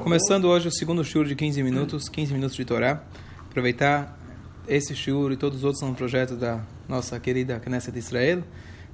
Começando hoje o segundo shiur de 15 minutos, 15 minutos de Torá. Aproveitar esse shiur e todos os outros são um projeto da nossa querida Knesset de Israel.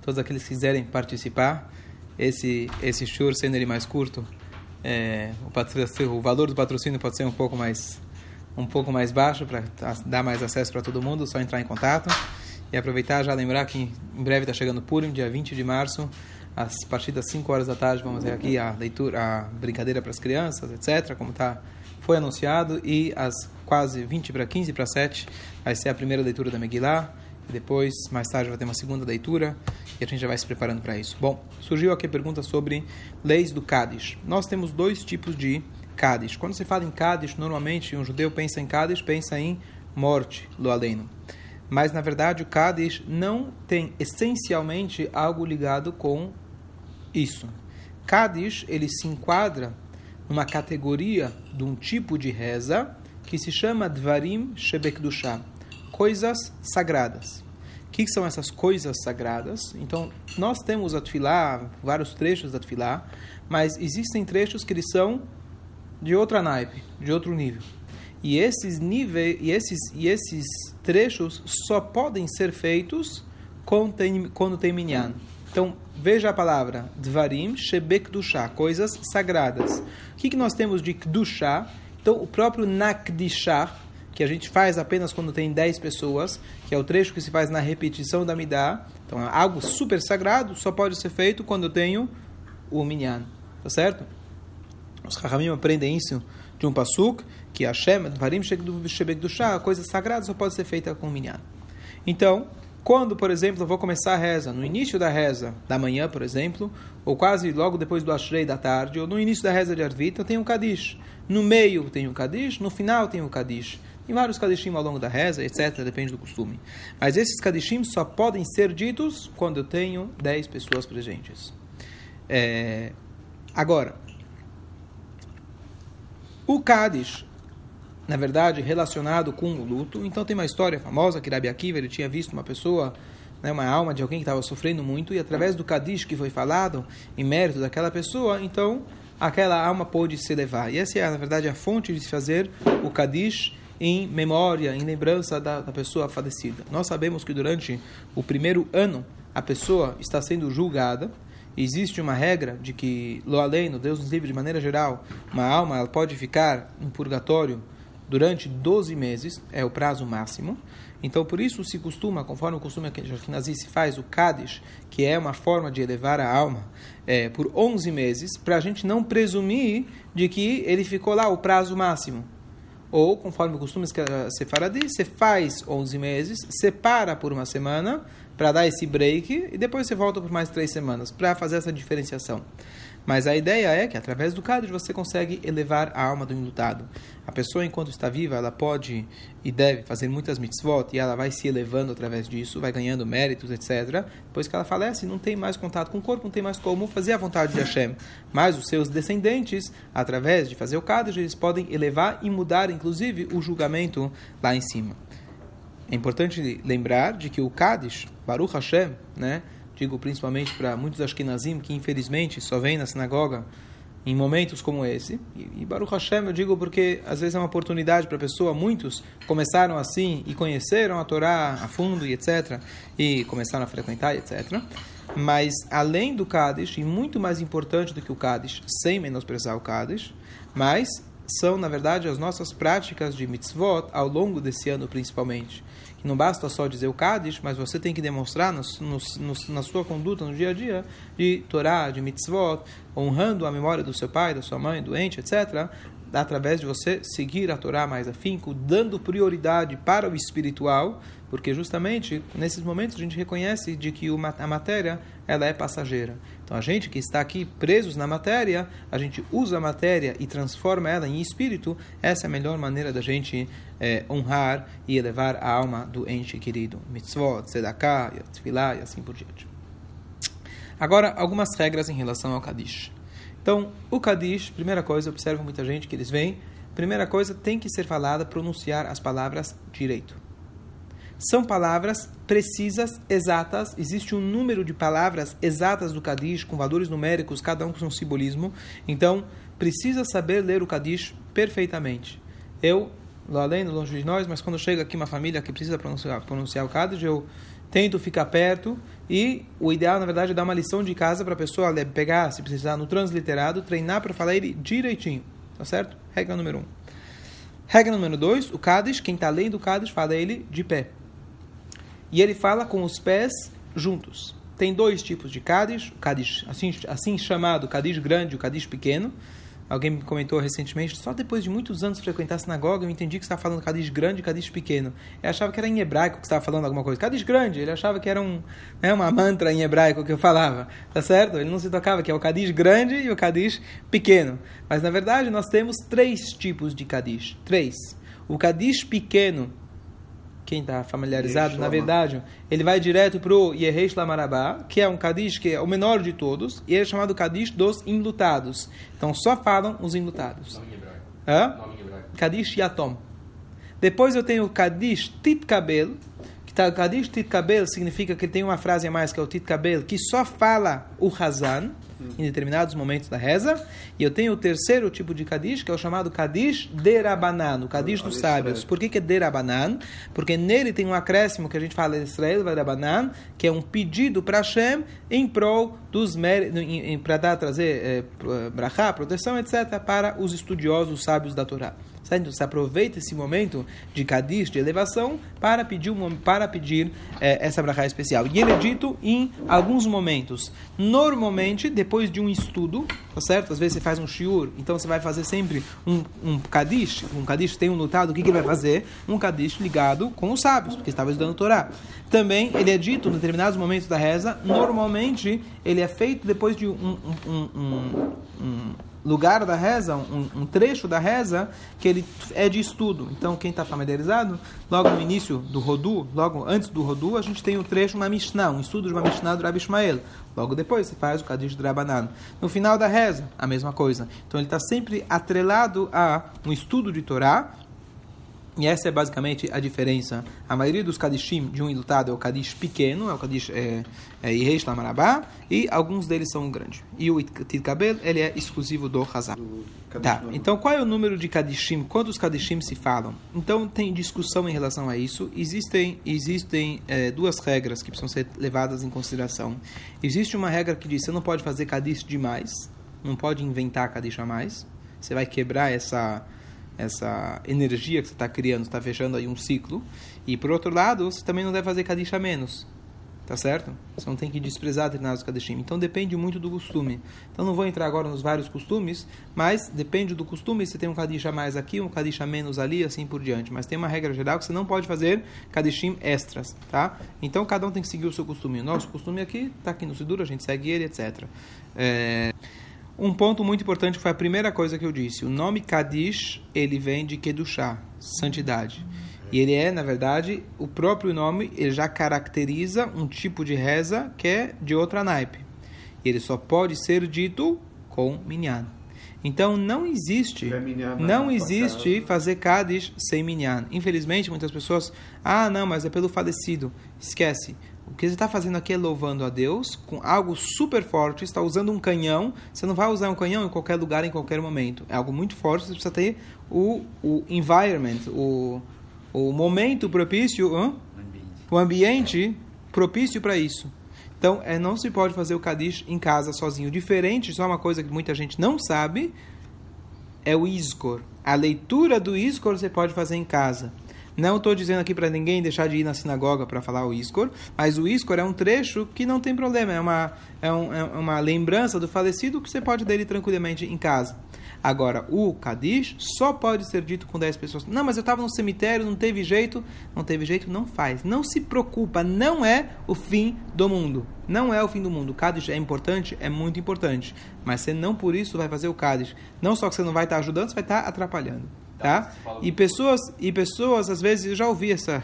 Todos aqueles que quiserem participar, esse esse shiur sendo ele mais curto, é, o, o valor do patrocínio pode ser um pouco mais um pouco mais baixo para dar mais acesso para todo mundo, só entrar em contato. E aproveitar já lembrar que em breve está chegando Purim, dia 20 de março a partir das 5 horas da tarde vamos ter aqui a leitura, a brincadeira para as crianças, etc, como tá foi anunciado e às quase 20 para 15 para 7 vai ser a primeira leitura da Megillah e depois mais tarde vai ter uma segunda leitura e a gente já vai se preparando para isso. Bom, surgiu aqui a pergunta sobre leis do Cádiz. Nós temos dois tipos de Cádiz. Quando se fala em Cádiz, normalmente um judeu pensa em Cádiz, pensa em morte, lo aleno mas na verdade o Cádiz não tem essencialmente algo ligado com isso. Cádiz, ele se enquadra numa categoria de um tipo de reza que se chama Dvarim Shebekdusha, coisas sagradas. O que são essas coisas sagradas? Então, nós temos a Tfilá, vários trechos da Tfilá, mas existem trechos que eles são de outra naipe, de outro nível. E esses níveis e esses e esses trechos só podem ser feitos quando tem, quando tem minyan. Então, veja a palavra Dvarim Shebekdusha, coisas sagradas. O que, que nós temos de Kdusha? Então, o próprio Nakdishah, que a gente faz apenas quando tem 10 pessoas, que é o trecho que se faz na repetição da Midah. Então, é algo super sagrado só pode ser feito quando eu tenho o Minyan. Tá certo? Os Rahamim aprendem isso de um pasuk, que Hashem, Dvarim Shebekdusha, coisa sagrada só pode ser feita com o Minyan. Então, quando, por exemplo, eu vou começar a reza, no início da reza da manhã, por exemplo, ou quase logo depois do Ashrei da tarde, ou no início da reza de Arvita, tem um Kadish. No meio tem um Kadish, no final tem um Kadish. Tem vários Kadishim ao longo da reza, etc., depende do costume. Mas esses Kadishim só podem ser ditos quando eu tenho 10 pessoas presentes. É... Agora, o Kadish na verdade, relacionado com o luto. Então tem uma história famosa que Rabi Akiva ele tinha visto uma pessoa, né, uma alma de alguém que estava sofrendo muito, e através do Kadish que foi falado, em mérito daquela pessoa, então aquela alma pôde se elevar. E essa é, na verdade, a fonte de se fazer o Kadish em memória, em lembrança da, da pessoa falecida. Nós sabemos que durante o primeiro ano a pessoa está sendo julgada, existe uma regra de que, lo além, Deus nos livre de maneira geral, uma alma ela pode ficar no purgatório durante 12 meses, é o prazo máximo. Então, por isso se costuma, conforme o costume que Ashkenazi se faz, o Kaddish, que é uma forma de elevar a alma, é, por 11 meses, para a gente não presumir de que ele ficou lá o prazo máximo. Ou, conforme o costume que a Sefaradi, você faz 11 meses, separa por uma semana, para dar esse break, e depois você volta por mais três semanas, para fazer essa diferenciação. Mas a ideia é que através do Kaddish você consegue elevar a alma do enlutado. A pessoa, enquanto está viva, ela pode e deve fazer muitas mitzvot e ela vai se elevando através disso, vai ganhando méritos, etc. Depois que ela falece, não tem mais contato com o corpo, não tem mais como fazer a vontade de Hashem. Mas os seus descendentes, através de fazer o Kaddish, eles podem elevar e mudar, inclusive, o julgamento lá em cima. É importante lembrar de que o Kaddish, Baruch Hashem, né? digo principalmente para muitos Ashkenazim que infelizmente só vêm na sinagoga em momentos como esse. E, e Baruch Hashem eu digo porque às vezes é uma oportunidade para a pessoa, muitos começaram assim e conheceram a Torá a fundo e etc. E começaram a frequentar etc. Mas além do Kaddish, e muito mais importante do que o Kaddish, sem menosprezar o Kaddish, mas são, na verdade, as nossas práticas de mitzvot ao longo desse ano principalmente que não basta só dizer o Kaddish, mas você tem que demonstrar no, no, no, na sua conduta, no dia a dia, de Torá, de mitzvot, honrando a memória do seu pai, da sua mãe, doente, etc., através de você seguir a Torá mais afinco, dando prioridade para o espiritual, porque justamente nesses momentos a gente reconhece de que a matéria ela é passageira. Então a gente que está aqui presos na matéria, a gente usa a matéria e transforma ela em espírito. Essa é a melhor maneira da gente é, honrar e elevar a alma do ente querido. Mitzvot, tzedakah, tefillah e assim por diante. Agora, algumas regras em relação ao Kadish. Então, o Kadish, primeira coisa, observa muita gente que eles veem, primeira coisa, tem que ser falada, pronunciar as palavras direito. São palavras precisas, exatas. Existe um número de palavras exatas do Kadish, com valores numéricos, cada um com seu simbolismo. Então, precisa saber ler o Kadish perfeitamente. Eu, lá além, longe de nós, mas quando chega aqui uma família que precisa pronunciar, pronunciar o Kadish, eu tento ficar perto e o ideal, na verdade, é dar uma lição de casa para a pessoa pegar, se precisar, no transliterado, treinar para falar ele direitinho. Tá certo? Regra número um. Regra número dois, o Kadish, quem está lendo o Kadish, fala ele de pé. E ele fala com os pés juntos. Tem dois tipos de Kadish, Kadish assim, assim chamado Kadish grande e o Kadish pequeno. Alguém me comentou recentemente, só depois de muitos anos frequentar a sinagoga, eu entendi que estava falando Kadish grande e Kadish pequeno. Eu achava que era em hebraico que estava falando alguma coisa. Kadish grande, ele achava que era um, né, uma mantra em hebraico que eu falava. Tá certo? Ele não se tocava, que é o Kadish grande e o Kadish pequeno. Mas na verdade nós temos três tipos de Kadish. Três. O Kadish pequeno quem está familiarizado, na verdade, ele vai direto para o Yehesh Lamarabá, que é um Kadish que é o menor de todos, e ele é chamado Kadish dos enlutados. Então só falam os enlutados. Hã? Kadish Yatom. Depois eu tenho o Kadish Titkabel, que tá, Kadish Titkabel significa que tem uma frase a mais, que é o Titkabel, que só fala o Hazan em determinados momentos da reza. E eu tenho o terceiro tipo de Kadish, que é o chamado Kadish Derabanan, o Kadish dos sábios. Por que, que é Derabanan? Porque nele tem um acréscimo que a gente fala Israel, Derabanan, que é um pedido para Hashem em prol dos para dar trazer é, brachá, proteção, etc., para os estudiosos sábios da Torá. Então, se aproveita esse momento de Kadish, de elevação, para pedir, para pedir é, essa brachá especial. E ele é dito em alguns momentos. Normalmente, depois de um estudo, tá certo? Às vezes você faz um shiur, então você vai fazer sempre um, um Kadish. Um Kadish tem um notado, o que, que ele vai fazer? Um Kadish ligado com os sábios, porque estava estudando Torá. Também, ele é dito em determinados momentos da reza, normalmente ele é feito depois de um, um, um, um lugar da reza, um, um, trecho da reza, que ele é de estudo. Então, quem está familiarizado, logo no início do Rodu, logo antes do Rodu, a gente tem um trecho, uma Mishnah, um estudo de uma Mishnah do Rabi Ishmael. Logo depois, você faz o Kadish do Rabanan. No final da reza, a mesma coisa. Então, ele está sempre atrelado a um estudo de Torá, e essa é basicamente a diferença. A maioria dos Kadishim de um ilutado é o Kadish pequeno, é o Kadish é, é, Lamarabá, e alguns deles são grandes. E o Tidkabel, ele é exclusivo do Hazar. Tá, então qual é o número de Kadishim? Quantos Kadishim se falam? Então tem discussão em relação a isso. Existem, existem é, duas regras que precisam ser levadas em consideração. Existe uma regra que diz que você não pode fazer Kadish demais, não pode inventar Kadish a mais. Você vai quebrar essa essa energia que você está criando, está fechando aí um ciclo. E por outro lado, você também não deve fazer Kadish menos. Tá certo? Você não tem que desprezar determinados Kadishim. Então depende muito do costume. Então não vou entrar agora nos vários costumes, mas depende do costume. Você tem um Kadish mais aqui, um Kadish menos ali, assim por diante. Mas tem uma regra geral que você não pode fazer Kadishim extras, tá? Então cada um tem que seguir o seu costume. O nosso costume aqui está aqui no Sidur, a gente segue ele, etc. É... Um ponto muito importante foi a primeira coisa que eu disse. O nome Kadish, ele vem de Kedushá, santidade. E ele é, na verdade, o próprio nome, ele já caracteriza um tipo de reza que é de outra naipe. Ele só pode ser dito com minyan. Então não existe, não existe fazer Kadish sem minyan. Infelizmente, muitas pessoas, ah, não, mas é pelo falecido. Esquece. O que você está fazendo aqui é louvando a Deus com algo super forte. está usando um canhão. Você não vai usar um canhão em qualquer lugar, em qualquer momento. É algo muito forte. Você precisa ter o, o environment, o, o momento propício, o ambiente propício para isso. Então, é, não se pode fazer o Kadish em casa sozinho. Diferente, só uma coisa que muita gente não sabe, é o Iskor. A leitura do Iskor você pode fazer em casa. Não estou dizendo aqui para ninguém deixar de ir na sinagoga para falar o Iskor, mas o Iskor é um trecho que não tem problema, é uma, é, um, é uma lembrança do falecido que você pode ler tranquilamente em casa. Agora, o Kadish só pode ser dito com 10 pessoas. Não, mas eu estava no cemitério, não teve jeito. Não teve jeito, não faz. Não se preocupa, não é o fim do mundo. Não é o fim do mundo. O Kadish é importante, é muito importante. Mas você não por isso vai fazer o Kadish. Não só que você não vai estar ajudando, você vai estar atrapalhando. Tá? E pessoas, e pessoas, às vezes, eu já ouvi essa.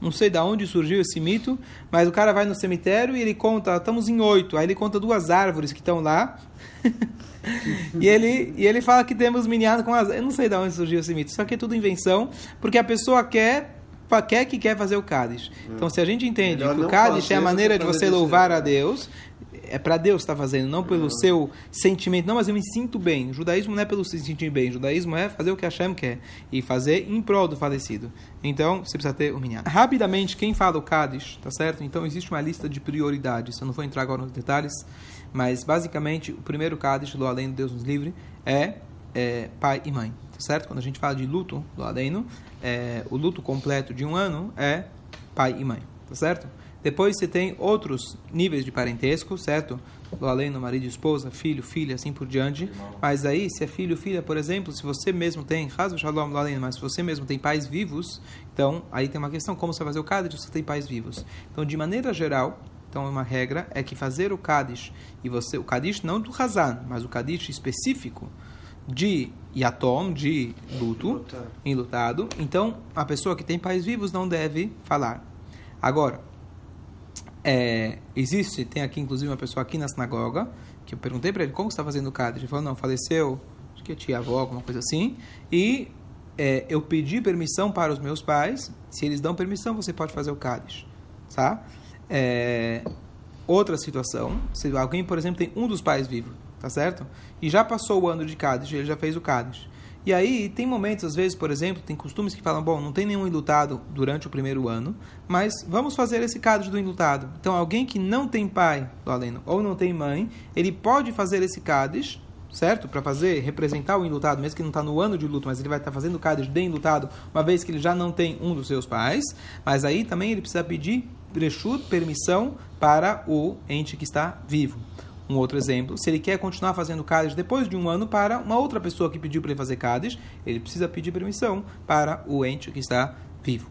Não sei de onde surgiu esse mito, mas o cara vai no cemitério e ele conta, estamos em oito, aí ele conta duas árvores que estão lá. e, ele, e ele fala que temos miniado com as. Eu não sei de onde surgiu esse mito, isso aqui é tudo invenção, porque a pessoa quer quer que quer fazer o Cádiz. Então, se a gente entende Melhor que o Cádiz é a maneira de você louvar a Deus, é para Deus está fazendo, não pelo seu sentimento. Não, mas eu me sinto bem. O judaísmo não é pelo se sentir bem. O judaísmo é fazer o que Hashem quer e fazer em prol do falecido. Então, você precisa ter o minyan. Rapidamente, quem fala o Kaddish, tá certo? Então, existe uma lista de prioridades. Eu não vou entrar agora nos detalhes, mas basicamente, o primeiro Kaddish do Além do Deus nos livre é, é pai e mãe, tá certo? Quando a gente fala de luto do Além, é, o luto completo de um ano é pai e mãe, tá certo? Depois você tem outros níveis de parentesco, certo? Além do marido e esposa, filho, filha, assim por diante. Mas aí, se é filho, filha, por exemplo, se você mesmo tem, Shalom, mas se você mesmo tem pais vivos, então aí tem uma questão, como você vai fazer o Kaddish se você tem pais vivos? Então, de maneira geral, então uma regra é que fazer o Kaddish, e você, o Kaddish não do Hazan, mas o Kaddish específico, de Yatom, de luto, enlutado, então a pessoa que tem pais vivos não deve falar. Agora, é, existe, tem aqui inclusive uma pessoa aqui na sinagoga, que eu perguntei para ele como está fazendo o Kaddish. Ele falou, não, faleceu, acho que é tia-avó, alguma coisa assim, e é, eu pedi permissão para os meus pais, se eles dão permissão, você pode fazer o Kaddish, tá? É, outra situação, se alguém, por exemplo, tem um dos pais vivo, tá certo? E já passou o ano de Kaddish, ele já fez o Kaddish. E aí tem momentos, às vezes, por exemplo, tem costumes que falam, bom, não tem nenhum enlutado durante o primeiro ano, mas vamos fazer esse Kaddish do enlutado. Então, alguém que não tem pai, aleno, ou não tem mãe, ele pode fazer esse Kaddish, certo? Para fazer, representar o enlutado, mesmo que não está no ano de luto, mas ele vai estar tá fazendo o Kaddish de enlutado, uma vez que ele já não tem um dos seus pais. Mas aí também ele precisa pedir prechut, permissão para o ente que está vivo. Um outro exemplo, se ele quer continuar fazendo Kaddish depois de um ano para uma outra pessoa que pediu para ele fazer Kaddish, ele precisa pedir permissão para o ente que está vivo.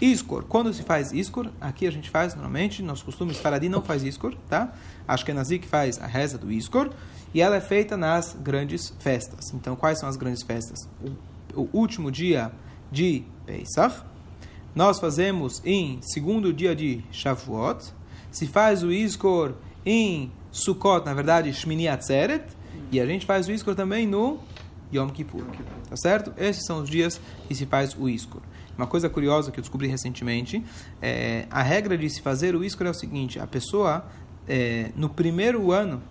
Iskor, quando se faz Iskor, aqui a gente faz normalmente, nosso costume Faradi não faz Iskor, tá? Acho que é Nazi que faz a reza do Iskor, e ela é feita nas grandes festas. Então, quais são as grandes festas? O, o último dia de Pesach, nós fazemos em segundo dia de Shavuot, se faz o Iskor em Sukkot, na verdade, Shmini Atzeret, e a gente faz o Iskor também no Yom Kippur, tá certo? Esses são os dias que se faz o Iskor. Uma coisa curiosa que eu descobri recentemente, é, a regra de se fazer o Iskor é o seguinte, a pessoa, é, no primeiro ano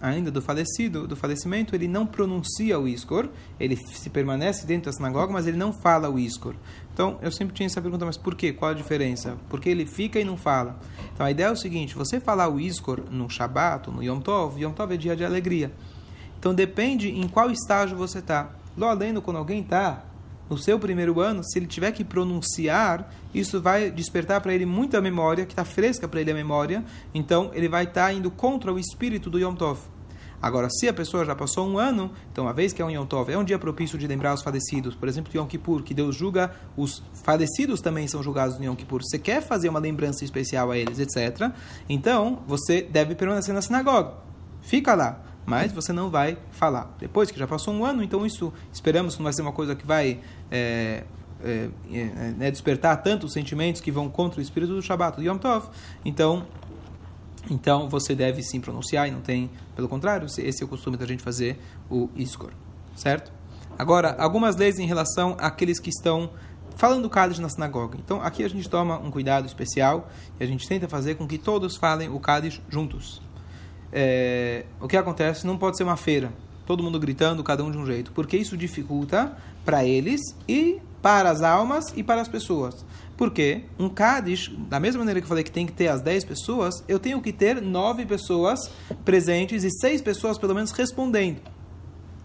ainda do falecido, do falecimento, ele não pronuncia o Iskor, ele se permanece dentro da sinagoga, mas ele não fala o Iskor. Então, eu sempre tinha essa pergunta, mas por quê? Qual a diferença? Porque ele fica e não fala. Então, a ideia é o seguinte, você falar o Iskor no Shabat, no Yom Tov, Yom Tov é dia de alegria. Então, depende em qual estágio você está. Lo além, quando alguém está no seu primeiro ano, se ele tiver que pronunciar, isso vai despertar para ele muita memória, que está fresca para ele a memória, então ele vai estar tá indo contra o espírito do Yom Tov. Agora, se a pessoa já passou um ano, então uma vez que é um Yom Tov, é um dia propício de lembrar os falecidos, por exemplo, Yom Kippur, que Deus julga, os falecidos também são julgados no Yom Kippur. Você quer fazer uma lembrança especial a eles, etc. Então, você deve permanecer na sinagoga. Fica lá mas você não vai falar. Depois que já passou um ano, então isso esperamos que não vai ser uma coisa que vai é, é, é, né, despertar tantos sentimentos que vão contra o espírito do Shabbat, do Yom Tov. Então, então você deve sim pronunciar e não tem, pelo contrário, esse é o costume da gente fazer o Iskor, certo? Agora, algumas leis em relação àqueles que estão falando Kaddish na sinagoga. Então, aqui a gente toma um cuidado especial e a gente tenta fazer com que todos falem o Kaddish juntos é, o que acontece não pode ser uma feira, todo mundo gritando, cada um de um jeito, porque isso dificulta para eles e para as almas e para as pessoas. Porque um Kaddish, da mesma maneira que eu falei que tem que ter as 10 pessoas, eu tenho que ter 9 pessoas presentes e 6 pessoas pelo menos respondendo.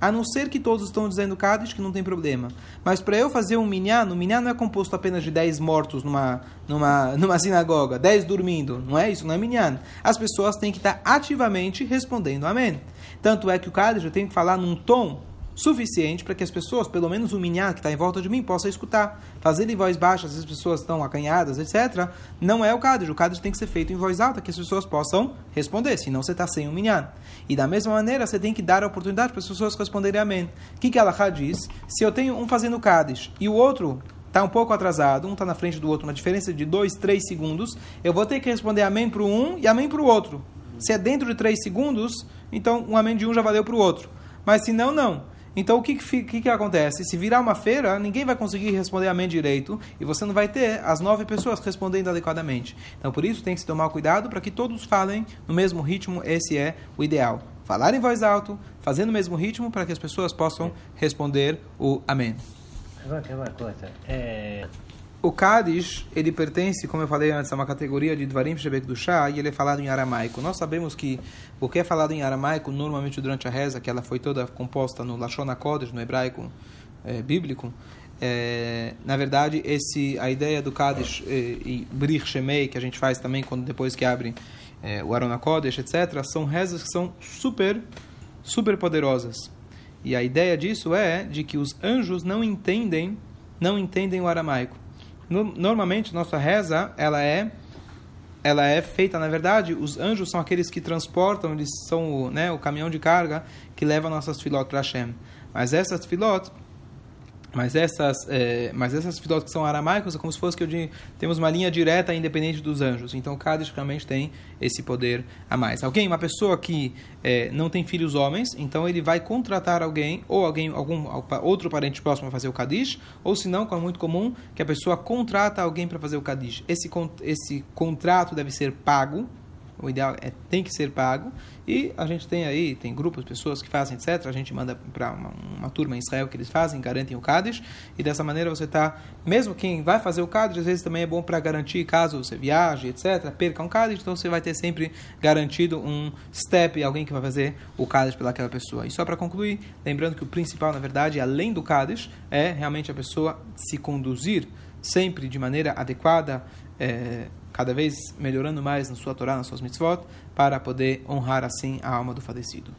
A não ser que todos estão dizendo Kaddish, que não tem problema. Mas para eu fazer um minyan, o minyan não é composto apenas de 10 mortos numa, numa, numa sinagoga, 10 dormindo. Não é isso, não é minyan. As pessoas têm que estar ativamente respondendo amém. Tanto é que o Kaddish tenho que falar num tom suficiente para que as pessoas, pelo menos o minhá que está em volta de mim, possa escutar. Fazer em voz baixa, se as pessoas estão acanhadas, etc., não é o Kaddish. O Kaddish tem que ser feito em voz alta, que as pessoas possam responder, senão você está sem o minhá. E da mesma maneira, você tem que dar a oportunidade para as pessoas responderem amém. O que, que Allah diz? Se eu tenho um fazendo Kaddish e o outro está um pouco atrasado, um está na frente do outro, uma diferença de 2, 3 segundos, eu vou ter que responder amém para um e amém para o outro. Se é dentro de 3 segundos, então um amém de um já valeu para o outro. Mas se não, não. Então, o que, que, que, acontece? Se virar uma feira, ninguém vai conseguir responder amém direito e você não vai ter as nove pessoas respondendo adequadamente. Então, por isso, tem que se tomar cuidado para que todos falem no mesmo ritmo. Esse é o ideal. Falar em voz alta, fazer no mesmo ritmo para que as pessoas possam responder o amém. Agora tem uma coisa. É... O Kaddish, ele pertence, como eu falei antes, a uma categoria de Dvarim Shebek do Shah, e ele é falado em aramaico. Nós sabemos que o que é falado em aramaico, normalmente durante a reza, que ela foi toda composta no Lashon HaKodesh, no hebraico é, bíblico, é, na verdade, esse, a ideia do Kaddish é, e Brich Shemei, que a gente faz também quando depois que abre é, o Aron HaKodesh, etc., são rezas que são super, super poderosas. E a ideia disso é de que os anjos não entendem, não entendem o aramaico normalmente nossa reza ela é ela é feita na verdade os anjos são aqueles que transportam eles são o, né, o caminhão de carga que leva nossas filot para Hashem. Mas essas filot mas essas, é, mas essas filósofas que são aramaicas é como se fosse que eu digo, temos uma linha direta independente dos anjos. Então, cada realmente tem esse poder a mais. Alguém, uma pessoa que é, não tem filhos homens, então ele vai contratar alguém, ou alguém, algum outro parente próximo para fazer o Kadish, ou se não, como é muito comum, que a pessoa contrata alguém para fazer o Kadish. Esse, esse contrato deve ser pago, o ideal é tem que ser pago. E a gente tem aí tem grupos pessoas que fazem etc a gente manda para uma, uma, turma em Israel que eles fazem garantem o Cádiz e dessa maneira você está mesmo quem vai fazer o Cádiz às vezes também é bom para garantir caso você viaje etc perca um Cádiz então você vai ter sempre garantido um step alguém que vai fazer o Cádiz pelaquela pessoa. E só para concluir lembrando que o principal na verdade além do Cádiz é realmente a pessoa se conduzir sempre de maneira adequada é, cada vez melhorando mais na sua Torá, nas suas mitzvot, para poder honrar assim a alma do falecido.